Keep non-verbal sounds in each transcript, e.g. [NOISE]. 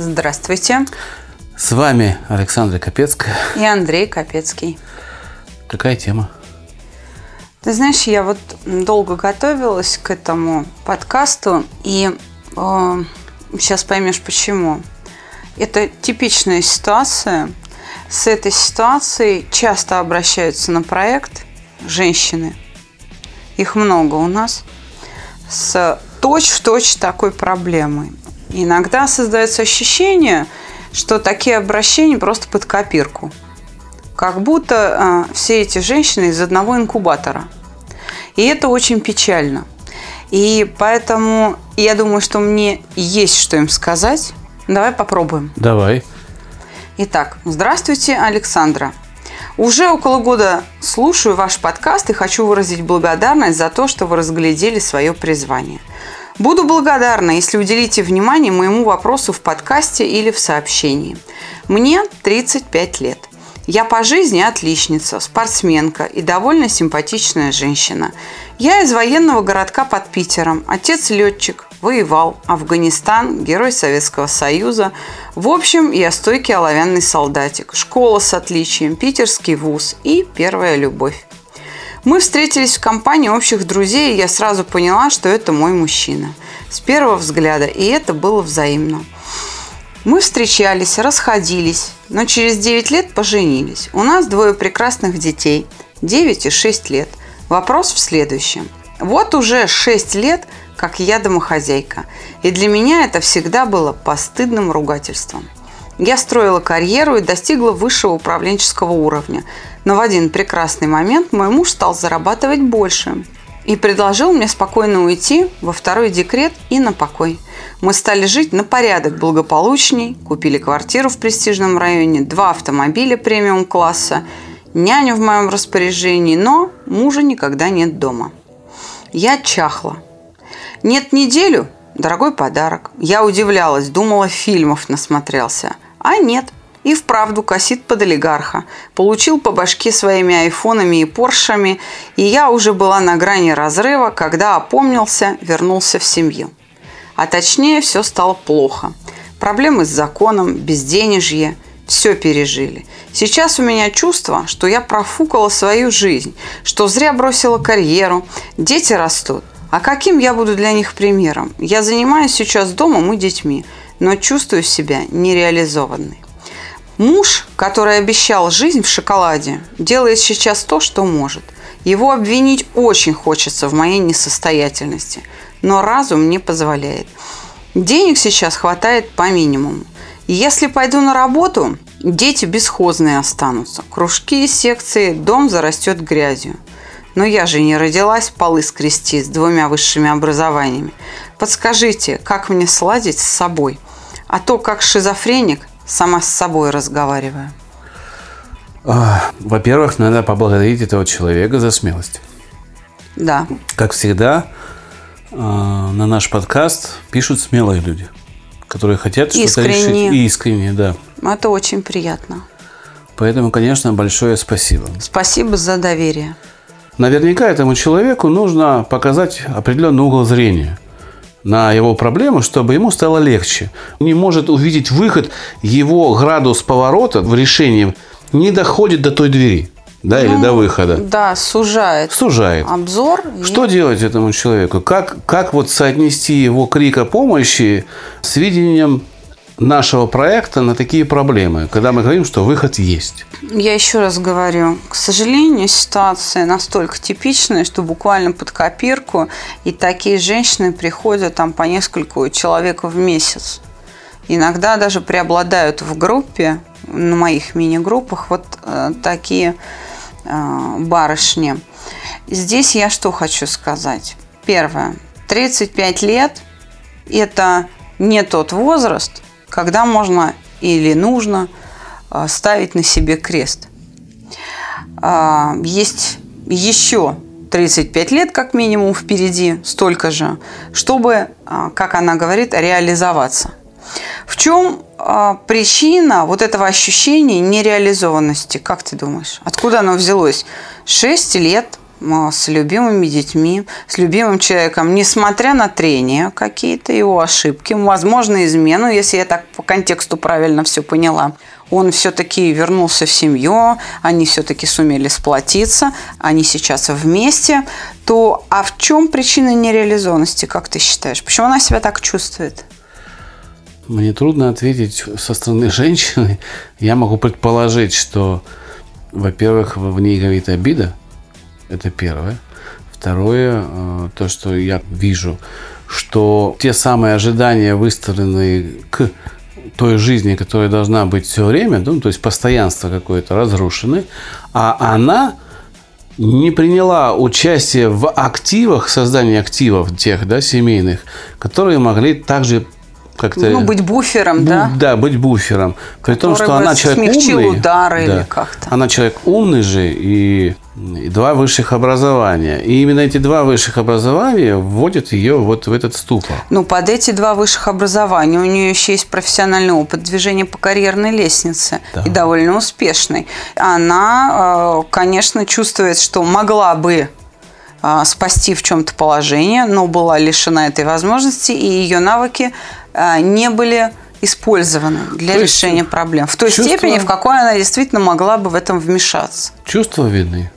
Здравствуйте. С вами Александра Капецкая. И Андрей Капецкий. Какая тема? Ты знаешь, я вот долго готовилась к этому подкасту, и э, сейчас поймешь почему. Это типичная ситуация. С этой ситуацией часто обращаются на проект женщины. Их много у нас. С точь-в-точь такой проблемой. Иногда создается ощущение, что такие обращения просто под копирку. Как будто э, все эти женщины из одного инкубатора. И это очень печально. И поэтому я думаю, что мне есть что им сказать. Давай попробуем. Давай. Итак, здравствуйте, Александра. Уже около года слушаю ваш подкаст и хочу выразить благодарность за то, что вы разглядели свое призвание. Буду благодарна, если уделите внимание моему вопросу в подкасте или в сообщении. Мне 35 лет. Я по жизни отличница, спортсменка и довольно симпатичная женщина. Я из военного городка под Питером. Отец летчик, воевал, Афганистан, герой Советского Союза. В общем, я стойкий оловянный солдатик. Школа с отличием, питерский вуз и первая любовь. Мы встретились в компании общих друзей, и я сразу поняла, что это мой мужчина. С первого взгляда, и это было взаимно. Мы встречались, расходились, но через 9 лет поженились. У нас двое прекрасных детей, 9 и 6 лет. Вопрос в следующем. Вот уже 6 лет, как я домохозяйка, и для меня это всегда было постыдным ругательством. Я строила карьеру и достигла высшего управленческого уровня. Но в один прекрасный момент мой муж стал зарабатывать больше и предложил мне спокойно уйти во второй декрет и на покой. Мы стали жить на порядок благополучней, купили квартиру в престижном районе, два автомобиля премиум-класса, няню в моем распоряжении, но мужа никогда нет дома. Я чахла. Нет неделю – дорогой подарок. Я удивлялась, думала, фильмов насмотрелся – а нет, и вправду косит под олигарха. Получил по башке своими айфонами и поршами, и я уже была на грани разрыва, когда опомнился, вернулся в семью. А точнее, все стало плохо. Проблемы с законом, безденежье, все пережили. Сейчас у меня чувство, что я профукала свою жизнь, что зря бросила карьеру, дети растут. А каким я буду для них примером? Я занимаюсь сейчас домом и детьми – но чувствую себя нереализованной. Муж, который обещал жизнь в шоколаде, делает сейчас то, что может. Его обвинить очень хочется в моей несостоятельности, но разум не позволяет. Денег сейчас хватает по минимуму. Если пойду на работу, дети бесхозные останутся. Кружки, секции, дом зарастет грязью. Но я же не родилась полы скрести с двумя высшими образованиями. Подскажите, как мне сладить с собой – а то, как шизофреник, сама с собой разговариваю. Во-первых, надо поблагодарить этого человека за смелость. Да. Как всегда, а, на наш подкаст пишут смелые люди, которые хотят что-то решить. Искренне, да. Это очень приятно. Поэтому, конечно, большое спасибо. Спасибо за доверие. Наверняка этому человеку нужно показать определенный угол зрения – на его проблему, чтобы ему стало легче. Не может увидеть выход, его градус поворота в решении не доходит до той двери. Да, ну, или до выхода. Да, сужает. Сужает. Обзор. Что и... делать этому человеку? Как, как вот соотнести его крик о помощи с видением нашего проекта на такие проблемы, когда мы говорим, что выход есть? Я еще раз говорю, к сожалению, ситуация настолько типичная, что буквально под копирку, и такие женщины приходят там по нескольку человек в месяц. Иногда даже преобладают в группе, на моих мини-группах, вот э, такие э, барышни. Здесь я что хочу сказать. Первое. 35 лет – это не тот возраст, когда можно или нужно а, ставить на себе крест. А, есть еще 35 лет как минимум впереди, столько же, чтобы, а, как она говорит, реализоваться. В чем причина вот этого ощущения нереализованности? Как ты думаешь? Откуда оно взялось? 6 лет с любимыми детьми, с любимым человеком, несмотря на трения какие-то, его ошибки, возможно, измену, если я так по контексту правильно все поняла. Он все-таки вернулся в семью, они все-таки сумели сплотиться, они сейчас вместе, то а в чем причина нереализованности, как ты считаешь? Почему она себя так чувствует? Мне трудно ответить со стороны [LAUGHS] женщины. Я могу предположить, что, во-первых, в ней говорит обида, это первое. Второе, э, то, что я вижу, что те самые ожидания, выстроенные к той жизни, которая должна быть все время, ну, то есть постоянство какое-то разрушены, а она не приняла участие в активах, создании активов тех, да, семейных, которые могли также как-то... Ну, быть буфером, бу- да? Да, быть буфером. При том, что она человек умный. удары да, или как-то. Она человек умный же и, и два высших образования. И именно эти два высших образования вводят ее вот в этот ступор. Ну, под эти два высших образования у нее еще есть профессиональный опыт движения по карьерной лестнице. Да. И довольно успешный. Она, э, конечно, чувствует, что могла бы спасти в чем-то положение, но была лишена этой возможности, и ее навыки а, не были использованы для То решения проблем. В той чувство... степени, в какой она действительно могла бы в этом вмешаться. Чувство вины.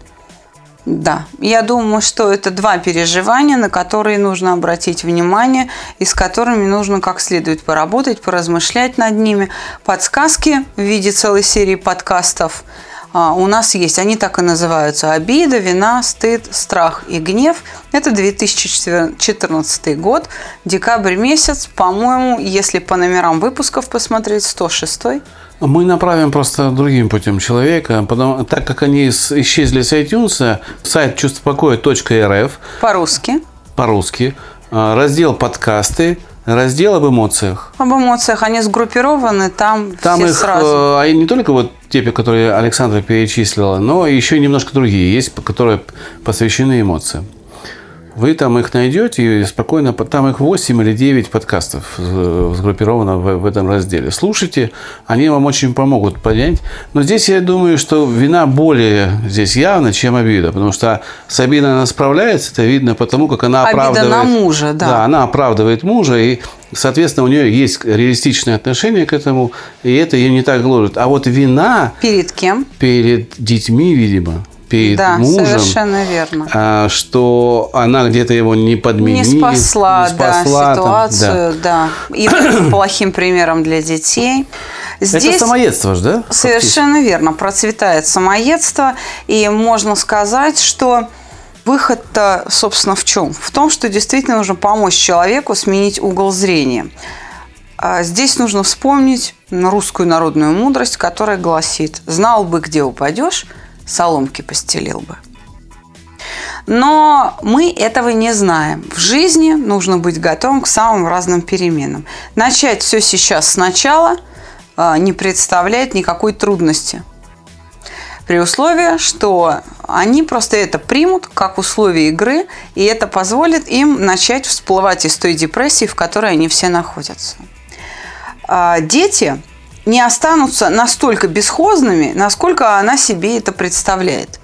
Да, я думаю, что это два переживания, на которые нужно обратить внимание и с которыми нужно как следует поработать, поразмышлять над ними. Подсказки в виде целой серии подкастов – а, у нас есть. Они так и называются. Обида, вина, стыд, страх и гнев. Это 2014 год, декабрь месяц. По-моему, если по номерам выпусков посмотреть, 106 мы направим просто другим путем человека, потому, так как они исчезли с iTunes, сайт чувствопокоя.рф по-русски. По-русски. А, раздел подкасты, раздел об эмоциях. Об эмоциях. Они сгруппированы там, там все их, сразу. Э, они не только вот те, которые Александра перечислила, но еще немножко другие есть, которые посвящены эмоциям. Вы там их найдете и спокойно, там их 8 или 9 подкастов сгруппировано в, в этом разделе. Слушайте, они вам очень помогут понять. Но здесь я думаю, что вина более здесь явна, чем обида. Потому что с обидой она справляется, это видно потому, как она обида оправдывает... на мужа, да. Да, она оправдывает мужа, и, соответственно, у нее есть реалистичное отношение к этому, и это ее не так гложет. А вот вина... Перед кем? Перед детьми, видимо перед да, мужем. совершенно верно. А, что она где-то его не подменила. Не спасла, не спасла да, ситуацию, там, да. да. И [CLEARS THROAT] плохим примером для детей. Здесь Это самоедство же, да? Совершенно Фактически. верно. Процветает самоедство. И можно сказать, что выход-то, собственно, в чем? В том, что действительно нужно помочь человеку сменить угол зрения. А здесь нужно вспомнить русскую народную мудрость, которая гласит «Знал бы, где упадешь, соломки постелил бы. Но мы этого не знаем. В жизни нужно быть готовым к самым разным переменам. Начать все сейчас сначала а, не представляет никакой трудности. При условии, что они просто это примут как условие игры, и это позволит им начать всплывать из той депрессии, в которой они все находятся. А, дети не останутся настолько бесхозными, насколько она себе это представляет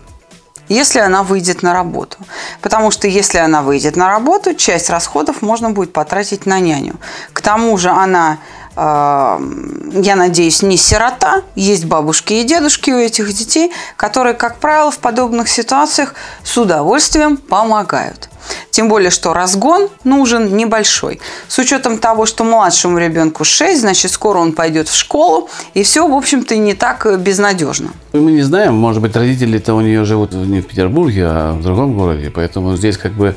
если она выйдет на работу. Потому что если она выйдет на работу, часть расходов можно будет потратить на няню. К тому же она, э, я надеюсь, не сирота. Есть бабушки и дедушки у этих детей, которые, как правило, в подобных ситуациях с удовольствием помогают. Тем более, что разгон нужен небольшой. С учетом того, что младшему ребенку 6, значит, скоро он пойдет в школу, и все, в общем-то, не так безнадежно. Мы не знаем, может быть, родители-то у нее живут не в Петербурге, а в другом городе, поэтому здесь как бы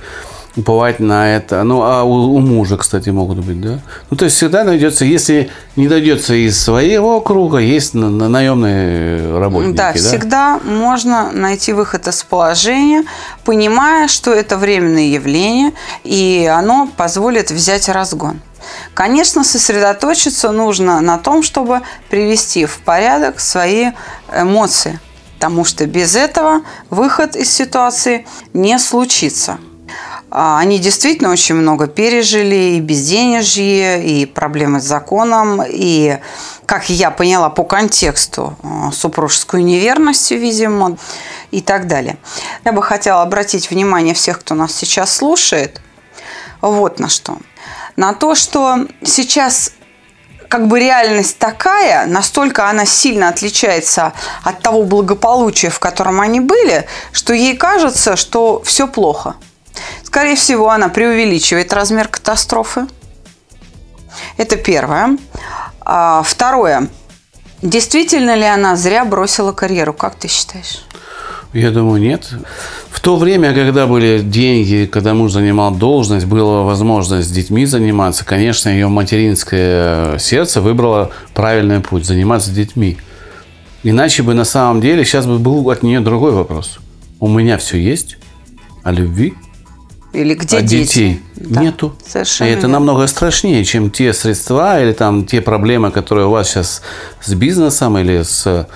уповать на это. Ну, а у, у мужа, кстати, могут быть, да? Ну, то есть всегда найдется, если не дойдется из своего круга, есть на, на наемные работники. Да, да, всегда можно найти выход из положения, понимая, что это временное явление, и оно позволит взять разгон. Конечно, сосредоточиться нужно на том, чтобы привести в порядок свои эмоции, потому что без этого выход из ситуации не случится. А, они действительно очень много пережили, и безденежье, и проблемы с законом, и, как я поняла по контексту, а, супружескую неверность, видимо, и так далее. Я бы хотела обратить внимание всех, кто нас сейчас слушает, вот на что. На то, что сейчас как бы реальность такая, настолько она сильно отличается от того благополучия, в котором они были, что ей кажется, что все плохо – Скорее всего, она преувеличивает размер катастрофы. Это первое. А второе. Действительно ли она зря бросила карьеру? Как ты считаешь? Я думаю, нет. В то время, когда были деньги, когда муж занимал должность, была возможность с детьми заниматься, конечно, ее материнское сердце выбрало правильный путь – заниматься детьми. Иначе бы на самом деле сейчас бы был от нее другой вопрос. У меня все есть, а любви или где а дети? детей Да, нету. Совершенно И это верно. намного страшнее, чем те средства или там те проблемы, которые у вас сейчас с бизнесом или с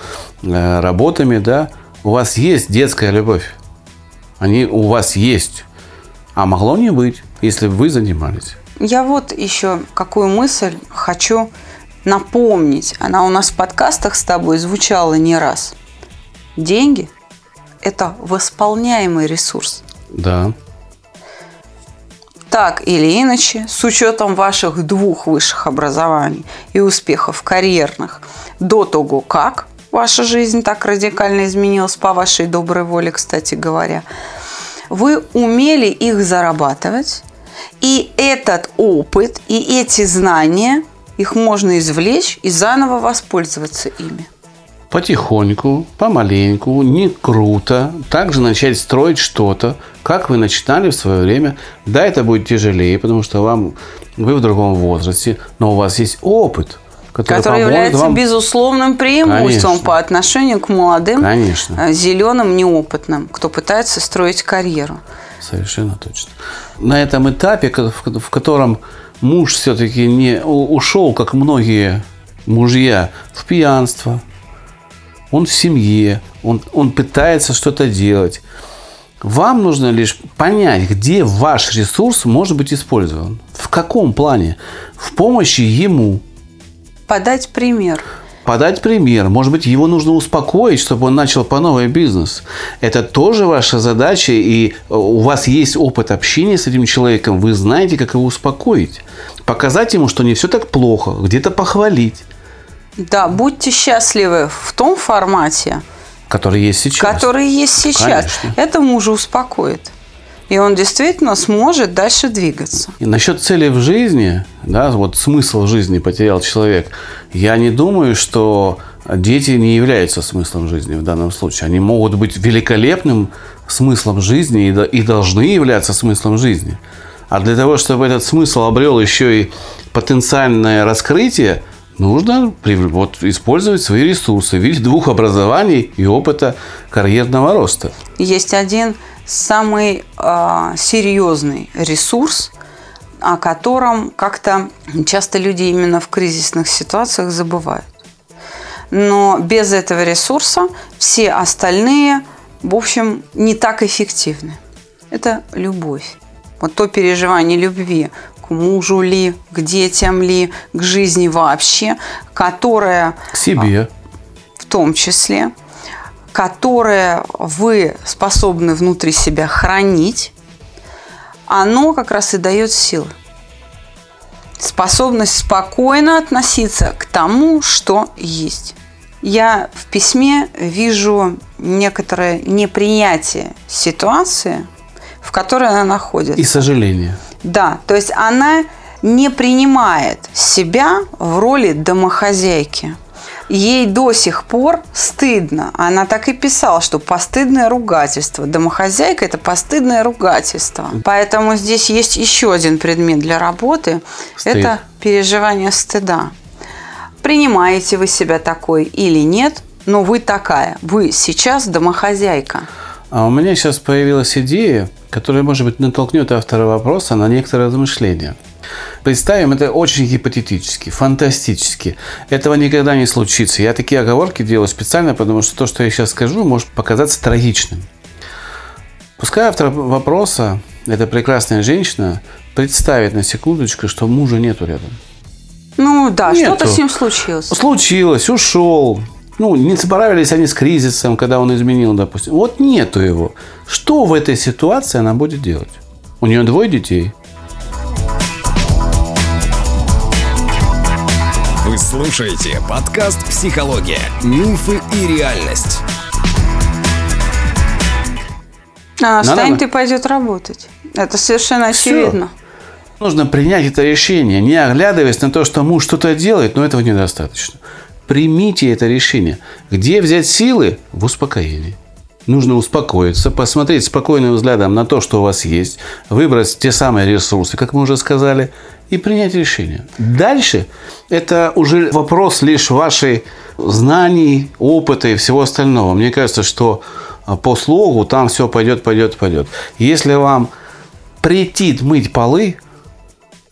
э, работами, да. У вас есть детская любовь. Они у вас есть. А могло не быть, если бы вы занимались. Я вот еще какую мысль хочу напомнить. Она у нас в подкастах с тобой звучала не раз. Деньги – это восполняемый ресурс. Да. Так или иначе, с учетом ваших двух высших образований и успехов карьерных, до того, как ваша жизнь так радикально изменилась по вашей доброй воле, кстати говоря, вы умели их зарабатывать, и этот опыт, и эти знания, их можно извлечь и заново воспользоваться ими. Потихоньку, помаленьку, не круто. Также начать строить что-то, как вы начинали в свое время. Да, это будет тяжелее, потому что вам вы в другом возрасте, но у вас есть опыт, который, который является вам. безусловным преимуществом Конечно. по отношению к молодым, Конечно. э, зеленым, неопытным, кто пытается строить карьеру. Совершенно точно. На этом этапе, в котором муж все-таки не ушел, как многие мужья, в пьянство, он в семье, он, он пытается что-то делать. Вам нужно лишь понять, где ваш ресурс может быть использован. В каком плане? В помощи ему. Подать пример. Подать пример. Может быть, его нужно успокоить, чтобы он начал по новой бизнес. Это тоже ваша задача, и э, у вас есть опыт общения с этим человеком. Вы знаете, как его успокоить. Показать ему, что не все так плохо, где-то похвалить, Да, будьте счастливы в том формате, который есть сейчас. который есть сейчас. Конечно. Это мужа успокоит. И он действительно сможет дальше двигаться. И насчет цели в жизни, да, вот смысл жизни потерял человек, я не думаю, что дети не являются смыслом жизни в данном случае. Они могут быть великолепным смыслом жизни и, и должны являться смыслом жизни. А для того, чтобы этот смысл обрел еще и потенциальное раскрытие, нужно вот, использовать свои ресурсы в виде двух образований и опыта карьерного роста. Есть один самый э, серьезный ресурс, о котором как-то часто люди именно в кризисных ситуациях забывают. Но без этого ресурса все остальные, в общем, не так эффективны. Это любовь. Вот то переживание любви к мужу ли, к детям ли, к жизни вообще, которое К себе. в том числе, которое вы способны внутри себя хранить, оно как раз и дает силы. Способность спокойно относиться к тому, что есть. Я в письме вижу некоторое неприятие ситуации, в которой она находится. И сожаление. Да, то есть она не принимает себя в роли домохозяйки. Ей до сих пор стыдно. Она так и писала, что постыдное ругательство. Домохозяйка – это постыдное ругательство. Поэтому здесь есть еще один предмет для работы. Стыд. Это переживание стыда. Принимаете вы себя такой или нет, но вы такая. Вы сейчас домохозяйка. А у меня сейчас появилась идея, которая, может быть, натолкнет автора вопроса на некоторые размышления. Представим, это очень гипотетически, фантастически. Этого никогда не случится. Я такие оговорки делаю специально, потому что то, что я сейчас скажу, может показаться трагичным. Пускай автор вопроса, эта прекрасная женщина, представит на секундочку, что мужа нету рядом. Ну да, что-то с ним случилось. Случилось, ушел. Ну, не справились они с кризисом, когда он изменил, допустим. Вот нету его. Что в этой ситуации она будет делать? У нее двое детей. Вы слушаете подкаст «Психология. Мифы и реальность». А, бы. и пойдет работать. Это совершенно очевидно. Нужно принять это решение, не оглядываясь на то, что муж что-то делает, но этого недостаточно. Примите это решение. Где взять силы? В успокоении. Нужно успокоиться, посмотреть спокойным взглядом на то, что у вас есть, выбрать те самые ресурсы, как мы уже сказали, и принять решение. Дальше это уже вопрос лишь вашей знаний, опыта и всего остального. Мне кажется, что а, по слогу там все пойдет, пойдет, пойдет. Если вам претит мыть полы,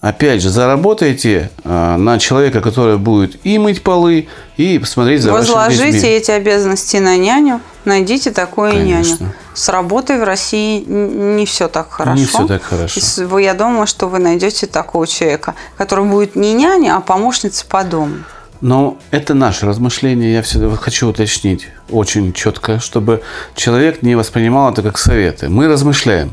опять же, заработайте а, на человека, который будет и мыть полы, и смотреть за вашими Возложите детьми. эти обязанности на няню, найдите такую Конечно. няню. С работой в России не все так хорошо. Не всё так хорошо. Я думаю, что вы найдете такого человека, который будет не няня, а помощница по дому. Но это наше размышление, я всегда хочу уточнить очень четко, чтобы человек не воспринимал это как советы. Мы размышляем.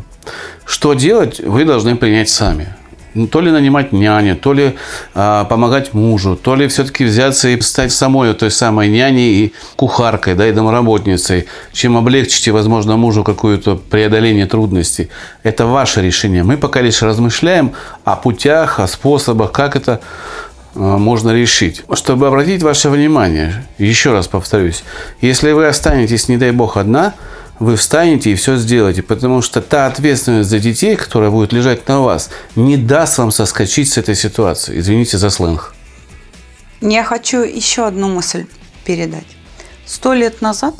Что делать, вы должны принять сами. Ну, То ли нанимать няню, то ли а, помогать мужу, то ли все-таки взяться и стать самой той самой няней и кухаркой, да, и домработницей, чем облегчите, возможно, мужу какое-то преодоление трудностей. Это ваше решение. Мы пока лишь размышляем о путях, о способах, как это э, можно решить. Чтобы обратить ваше внимание, еще раз повторюсь, если вы останетесь, не дай бог, одна, вы встанете и все сделаете, потому что та ответственность за детей, которая будет лежать на вас, не даст вам соскочить с этой ситуации. Извините за сленг. Я хочу еще одну мысль передать. Сто лет назад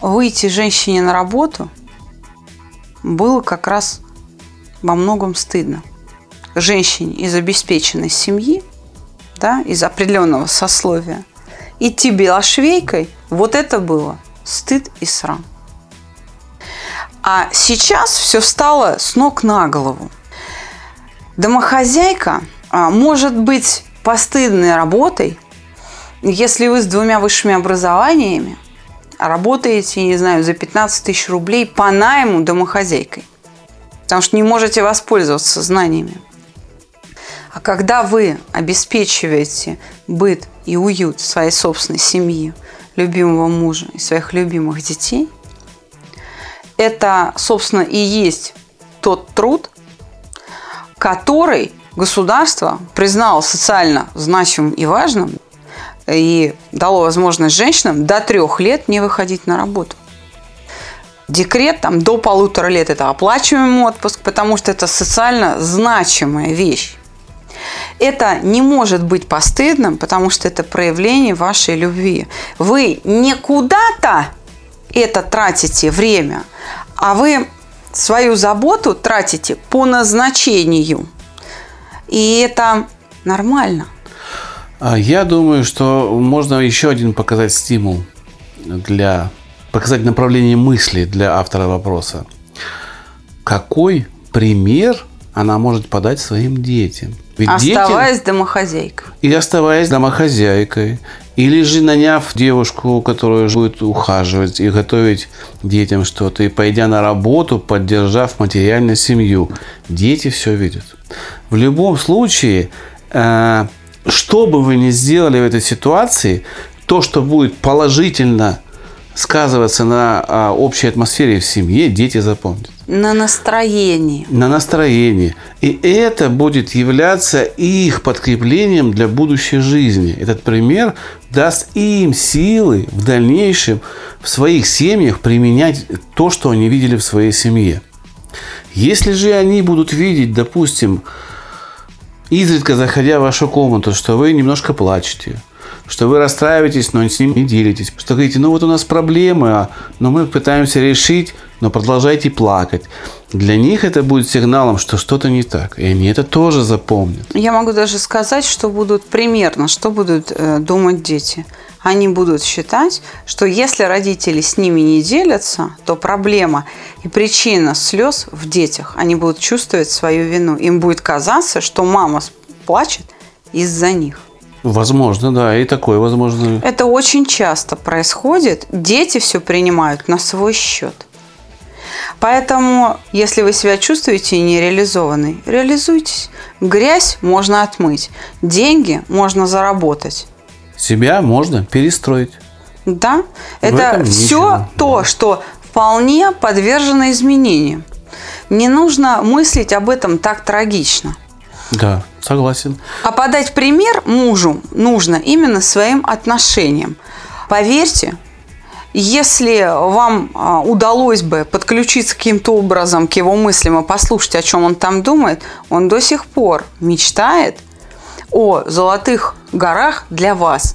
выйти женщине на работу было как раз во многом стыдно. Женщине из обеспеченной семьи, да, из определенного сословия, идти белошвейкой, вот это было стыд и срам. А сейчас все встало с ног на голову. Домохозяйка а, может быть постыдной работой, если вы с двумя высшими образованиями работаете, не знаю, за 15 тысяч рублей по найму домохозяйкой. Потому что не можете воспользоваться знаниями. А когда вы обеспечиваете быт и уют своей собственной семьи, любимого мужа и своих любимых детей, это, собственно, и есть тот труд, который государство признало социально значимым и важным и дало возможность женщинам до трех лет не выходить на работу. Декрет там до полутора лет – это оплачиваемый отпуск, потому что это социально значимая вещь. Это не может быть постыдным, потому что это проявление вашей любви. Вы не куда-то это тратите время, а вы свою заботу тратите по назначению. И это нормально. А Я думаю, что можно еще один показать стимул для показать направление мысли для автора вопроса. Какой пример она может подать своим детям? Ведь дети- Оставаясь домохозяйкой. и оставаясь домохозяйкой, или же наняв девушку, которая будет ухаживать и готовить детям что-то, и пойдя на работу, поддержав материально семью. Дети все видят. В любом случае, э, что бы вы ни сделали в этой ситуации, то, что будет положительно сказываться на а, общей атмосфере в семье, дети запомнят На настроении. на настроение. И это будет являться их подкреплением для будущей жизни. Этот пример даст им силы в дальнейшем в своих семьях применять то, что они видели в своей семье. Если же они будут видеть, допустим, изредка заходя в вашу комнату, что вы немножко плачете, что вы расстраиваетесь, но с ним не делитесь. Что говорите, ну вот у нас проблемы, а, но мы пытаемся решить, но продолжайте плакать. Для них это будет сигналом, что что-то не так. И они это тоже запомнят. Я могу даже сказать, что будут примерно, что будут э, думать дети. Они будут считать, что если родители с ними не делятся, то проблема и причина слез в детях. Они будут чувствовать свою вину. Им будет казаться, что мама плачет из-за них. Возможно, да, и такое возможно. Это очень часто происходит. Дети все принимают на свой счет. Поэтому, если вы себя чувствуете нереализованной, реализуйтесь. Грязь можно отмыть, деньги можно заработать. Себя можно перестроить. Да, это все то, что вполне подвержено изменениям. Не нужно мыслить об этом так трагично. Да, согласен. А подать пример мужу нужно именно своим отношением. Поверьте, если вам а, удалось бы подключиться каким-то образом к его мыслям и послушать, о чем он там думает, он до сих пор мечтает о золотых горах для вас.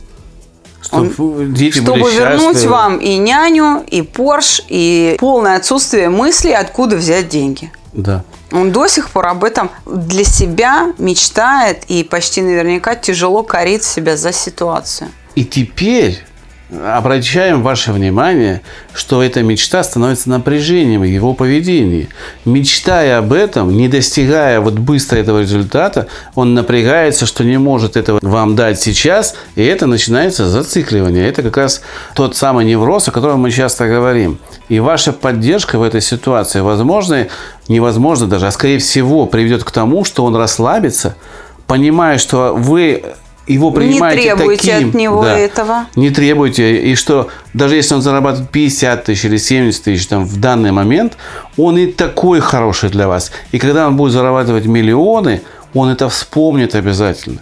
Чтобы Он- дети чтобы были вернуть счастливы. вам и няню, и Порш, и полное отсутствие мыслей, откуда взять деньги. Да. Он до сих пор об этом для себя мечтает и почти наверняка тяжело корит себя за ситуацию. И теперь обращаем ваше внимание, что эта мечта становится напряжением в его поведении. Мечтая об этом, не достигая вот быстро этого результата, он напрягается, что не может этого вам дать сейчас, и это начинается зацикливание. Это как раз тот самый невроз, о котором мы часто говорим. И ваша поддержка в этой ситуации, возможно, невозможно даже, а скорее всего приведет к тому, что он расслабится, понимая, что вы его принимаете требуете таким, от него да, этого. Не требуйте. И что даже если он зарабатывает 50 тысяч или 70 тысяч там, в данный момент, он и такой хороший для вас. И когда он будет зарабатывать миллионы, он это вспомнит обязательно.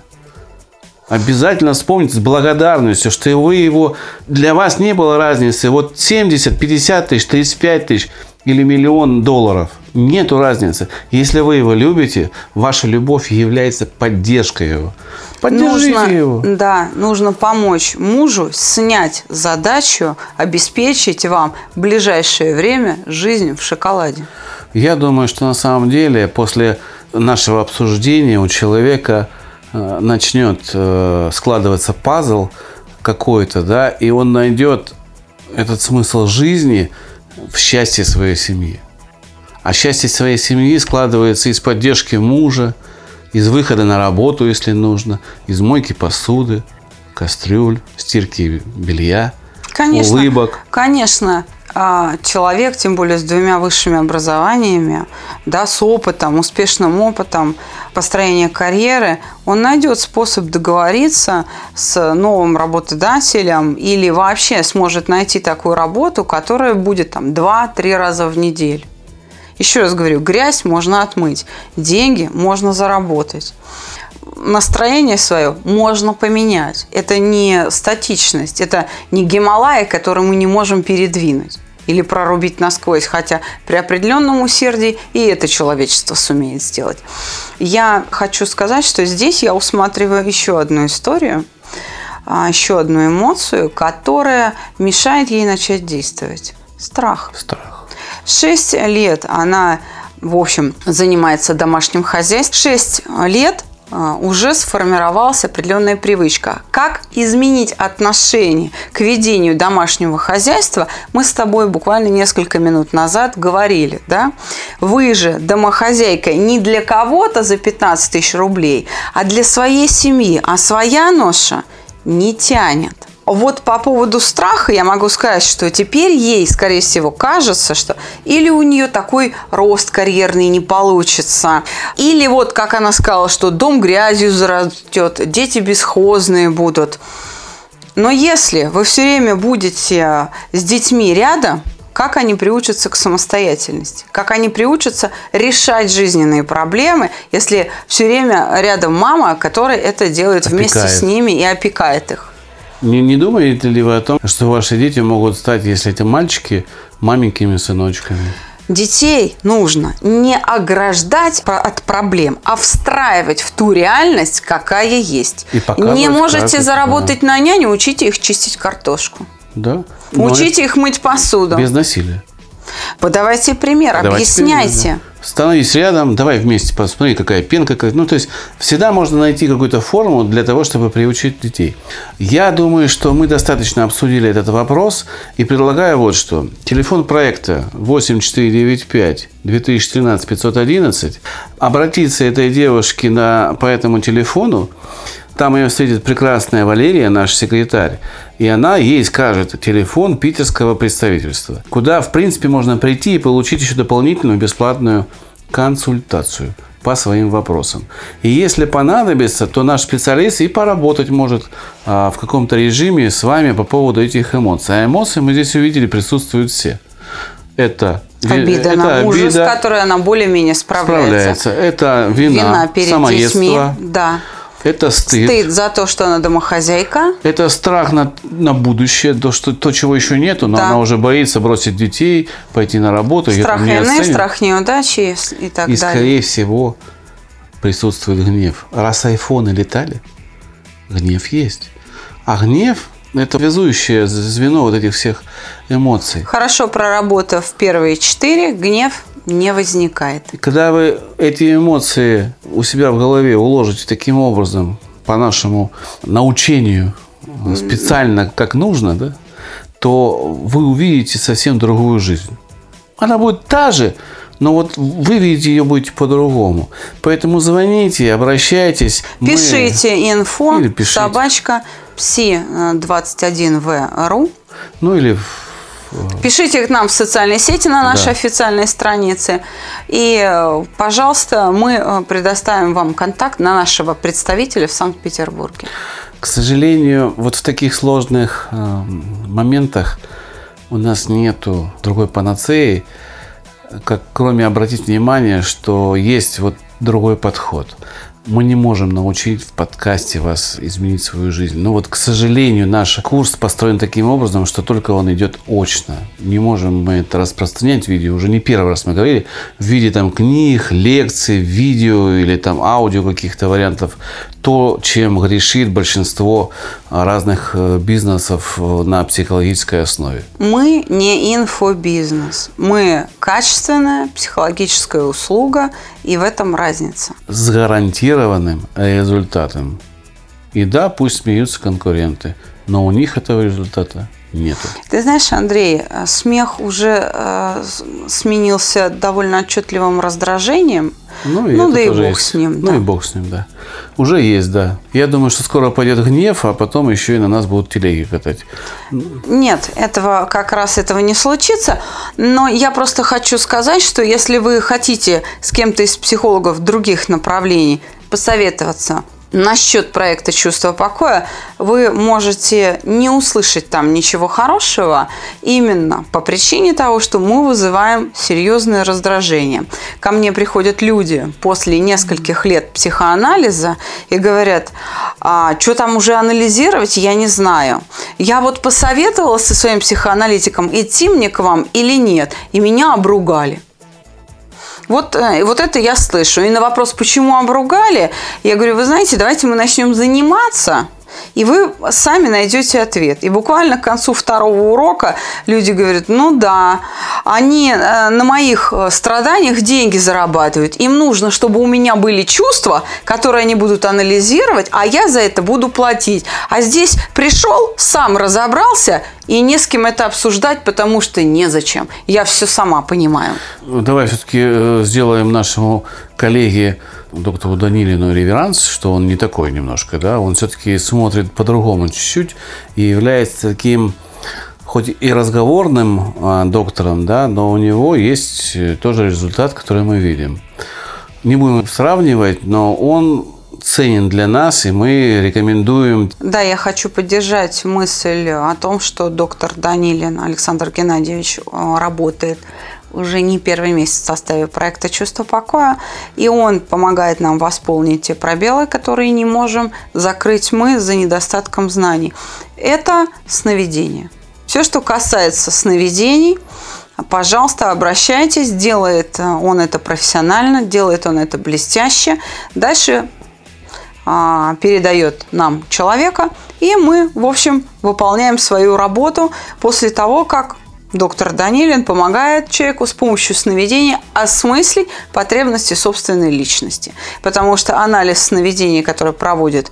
Обязательно вспомнит с благодарностью, что вы его... Для вас не было разницы. Вот 70, 50 тысяч, 35 тысяч или миллион долларов. Нету разницы. Если вы его любите, ваша любовь является поддержкой его. Поддержите нужно, его. Да, нужно помочь мужу снять задачу, обеспечить вам в ближайшее время жизнь в шоколаде. Я думаю, что на самом деле после нашего обсуждения у человека э, начнет э, складываться пазл какой-то, да, и он найдет этот смысл жизни в счастье своей семьи. А счастье своей семьи складывается из поддержки мужа, из выхода на работу, если нужно, из мойки посуды, кастрюль, стирки белья, Конечно, улыбок. конечно, человек, тем более с двумя высшими образованиями, да, с опытом, успешным опытом построения карьеры, он найдет способ договориться с новым работодателем или вообще сможет найти такую работу, которая будет там 2-3 раза в неделю. Еще раз говорю, грязь можно отмыть, деньги можно заработать. Настроение свое можно поменять. Это не статичность, это не Гималай, который мы не можем передвинуть или прорубить насквозь, хотя при определенном усердии и это человечество сумеет сделать. Я хочу сказать, что здесь я усматриваю еще одну историю, а, еще одну эмоцию, которая мешает ей начать действовать. Страх. Страх. Шесть лет она, в общем, занимается домашним хозяйством. Шесть лет уже сформировалась определенная привычка. Как изменить отношение к ведению домашнего хозяйства, мы с тобой буквально несколько минут назад говорили. Да? Вы же домохозяйка не для кого-то за 15 тысяч рублей, а для своей семьи. А своя ноша не тянет. Вот по поводу страха я могу сказать, что теперь ей, скорее всего, кажется, что или у нее такой рост карьерный не получится, или вот, как она сказала, что дом грязью зарастет, дети бесхозные будут. Но если вы все время будете с детьми рядом, как они приучатся к самостоятельности, как они приучатся решать жизненные проблемы, если все время рядом мама, которая это делает вместе Опекает. с ними и опекает их. Не, не думаете ли вы о том, что ваши дети могут стать, если это мальчики, маменькими сыночками? Детей нужно не ограждать от проблем, а встраивать в ту реальность, какая есть. И не можете как- заработать на няню, учите их чистить картошку. Да. Но Учите их мыть посуду. Без насилия. Подавайте пример, Давайте объясняйте. пример, да. Становись рядом, давай вместе посмотри, какая пенка. Какая... Ну, то есть, всегда можно найти какую-то форму для того, чтобы приучить детей. Я думаю, что мы достаточно обсудили этот вопрос и предлагаю вот что. Телефон проекта 8495 2013 511. Обратиться этой девушке на, по этому телефону, там ее встретит прекрасная Валерия, наш секретарь, и она ей скажет телефон питерского представительства, куда, в принципе, можно прийти и получить еще дополнительную бесплатную консультацию по своим вопросам. И если понадобится, то наш специалист и поработать может а, в каком-то режиме с вами по поводу этих эмоций. А эмоции мы здесь увидели присутствуют все. Это Обида это на мужа, с обида, которой она более-менее справляется. справляется. Это вина, Вина перед самоедство, детьми. Да. Это стыд. Стыд за то, что она домохозяйка. Это страх на, на будущее, то, что, то, чего еще нету, но Да. она уже боится бросить детей, пойти на работу, Страх не оценят. страх неудачи и так И, далее. скорее всего, присутствует гнев. Раз айфоны летали, гнев есть. А гнев – это связующее звено вот этих всех эмоций. Хорошо проработав первые четыре, гнев не возникает. Когда вы эти эмоции у себя в голове уложите таким образом, по нашему научению, специально как нужно, да, то вы увидите совсем другую жизнь. Она будет та же, но вот вы видите ее будете по-другому. Поэтому звоните, обращайтесь. Мы- Пишите инфо Или пишите. собачка psi21v.ru Ну или Пишите к нам в социальные сети на нашей Да. официальной странице. И, э, пожалуйста, мы э, предоставим вам контакт на нашего представителя в Санкт-Петербурге. К сожалению, вот в таких сложных э, моментах у нас нету другой панацеи, как кроме обратить внимание, что есть вот другой подход. Мы не можем научить в подкасте вас изменить свою жизнь. Но вот, к сожалению, наш курс построен таким образом, что только он идет очно. Не можем мы это распространять в видео. Уже не первый раз мы говорили. В виде там книг, лекций, видео или там аудио каких-то вариантов. То, чем грешит большинство а, разных э, бизнесов э, на психологической основе. Мы не инфобизнес. Мы качественная психологическая услуга, и в этом разница. с гарантированным результатом. И да, пусть смеются конкуренты, но у них этого результата нету. Ты знаешь, Андрей, э, смех уже э, сменился довольно отчетливым раздражением. Ну, Ну, это да и бог есть. с ним, Ну да. и бог с ним, да. Уже есть, да. Я думаю, что скоро пойдет гнев, а потом еще и на нас будут телеги катать. Нет, этого как раз этого не случится. Но я просто хочу сказать, что если вы хотите с кем-то из психологов других направлений посоветоваться насчет проекта «Чувство покоя», вы можете не услышать там ничего хорошего именно по причине того, что мы вызываем серьезное раздражение. Ко мне приходят люди после нескольких лет психоанализа и говорят, а, что там уже анализировать, я не знаю. Я вот посоветовала со своим психоаналитиком, идти мне к вам или нет, и меня обругали. Вот, э, вот это я слышу. И на вопрос, почему обругали, я говорю, вы знаете, давайте мы начнем заниматься, и вы сами найдете ответ. И буквально к концу второго урока люди говорят, ну да, они э, на моих э, страданиях деньги зарабатывают. Им нужно, чтобы у меня были чувства, которые они будут анализировать, а я за это буду платить. А здесь пришел, сам разобрался, и не с кем это обсуждать, потому что незачем. Я все сама понимаю. Давай все-таки сделаем нашему коллеге доктору Данилину реверанс, что он не такой немножко, да, он все-таки смотрит по-другому чуть-чуть и является таким хоть и разговорным а, доктором, да, но у него есть э, тоже результат, который мы видим. Не будем сравнивать, но он ценен для нас, и мы рекомендуем Да, я хочу поддержать мысль о том, что доктор Данилин Александр Геннадьевич э, работает уже не первый месяц в составе проекта «Чувство покоя», и он помогает нам восполнить те пробелы, которые не можем закрыть мы за недостатком знаний. Это сновидение. Все, что касается сновидений, пожалуйста, обращайтесь. Делает он это профессионально, делает он это блестяще. Дальше а, передает нам человека, и мы, в общем, выполняем свою работу после того, как Доктор Данилин помогает человеку с помощью сновидения осмыслить потребности собственной личности. Потому что анализ сновидений, который проводит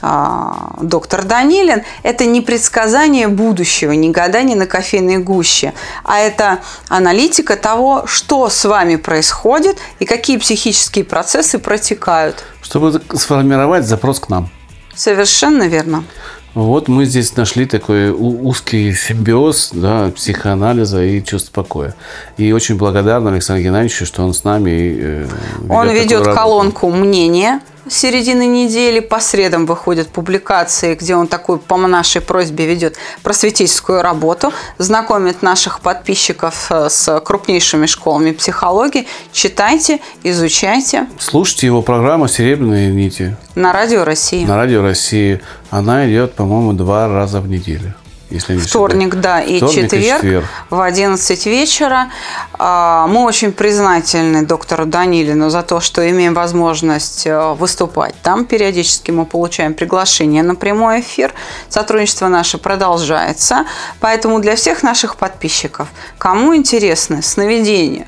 э, доктор Данилин, это не предсказание будущего, не гадание на кофейной гуще, а это аналитика того, что с вами происходит и какие психические процессы протекают. Чтобы сформировать запрос к нам. Совершенно верно. Вот мы здесь нашли такой узкий симбиоз да, психоанализа и чувств покоя. И очень благодарны Александру Геннадьевичу, что он с нами. Э, он ведет колонку мнения середины недели. По средам выходят публикации, где он такой по нашей просьбе ведет просветительскую работу, знакомит наших подписчиков э, с крупнейшими школами психологии. Читайте, изучайте. Слушайте его программу «Серебряные нити». На Радио России. На Радио России. Она идет, по-моему, два раза в неделю если не Вторник, да, и Вторник четверг, и четверг в 11 вечера. А, мы очень признательны доктору Данилину за то, что имеем возможность э, выступать там. Периодически мы получаем приглашение на прямой эфир. Сотрудничество наше продолжается. Поэтому для всех наших подписчиков, кому интересны сновидения,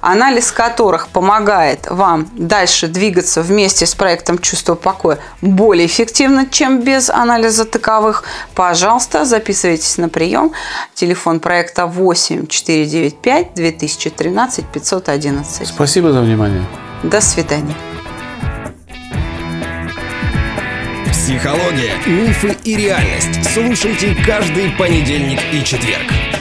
анализ которых помогает вам дальше двигаться вместе с проектом «Чувство покоя» более эффективно, чем без анализа таковых, пожалуйста, записывайтесь на прием. Телефон проекта 8 495 2013 511. Спасибо за внимание. До свидания. Психология, мифы и реальность. Слушайте каждый понедельник и четверг.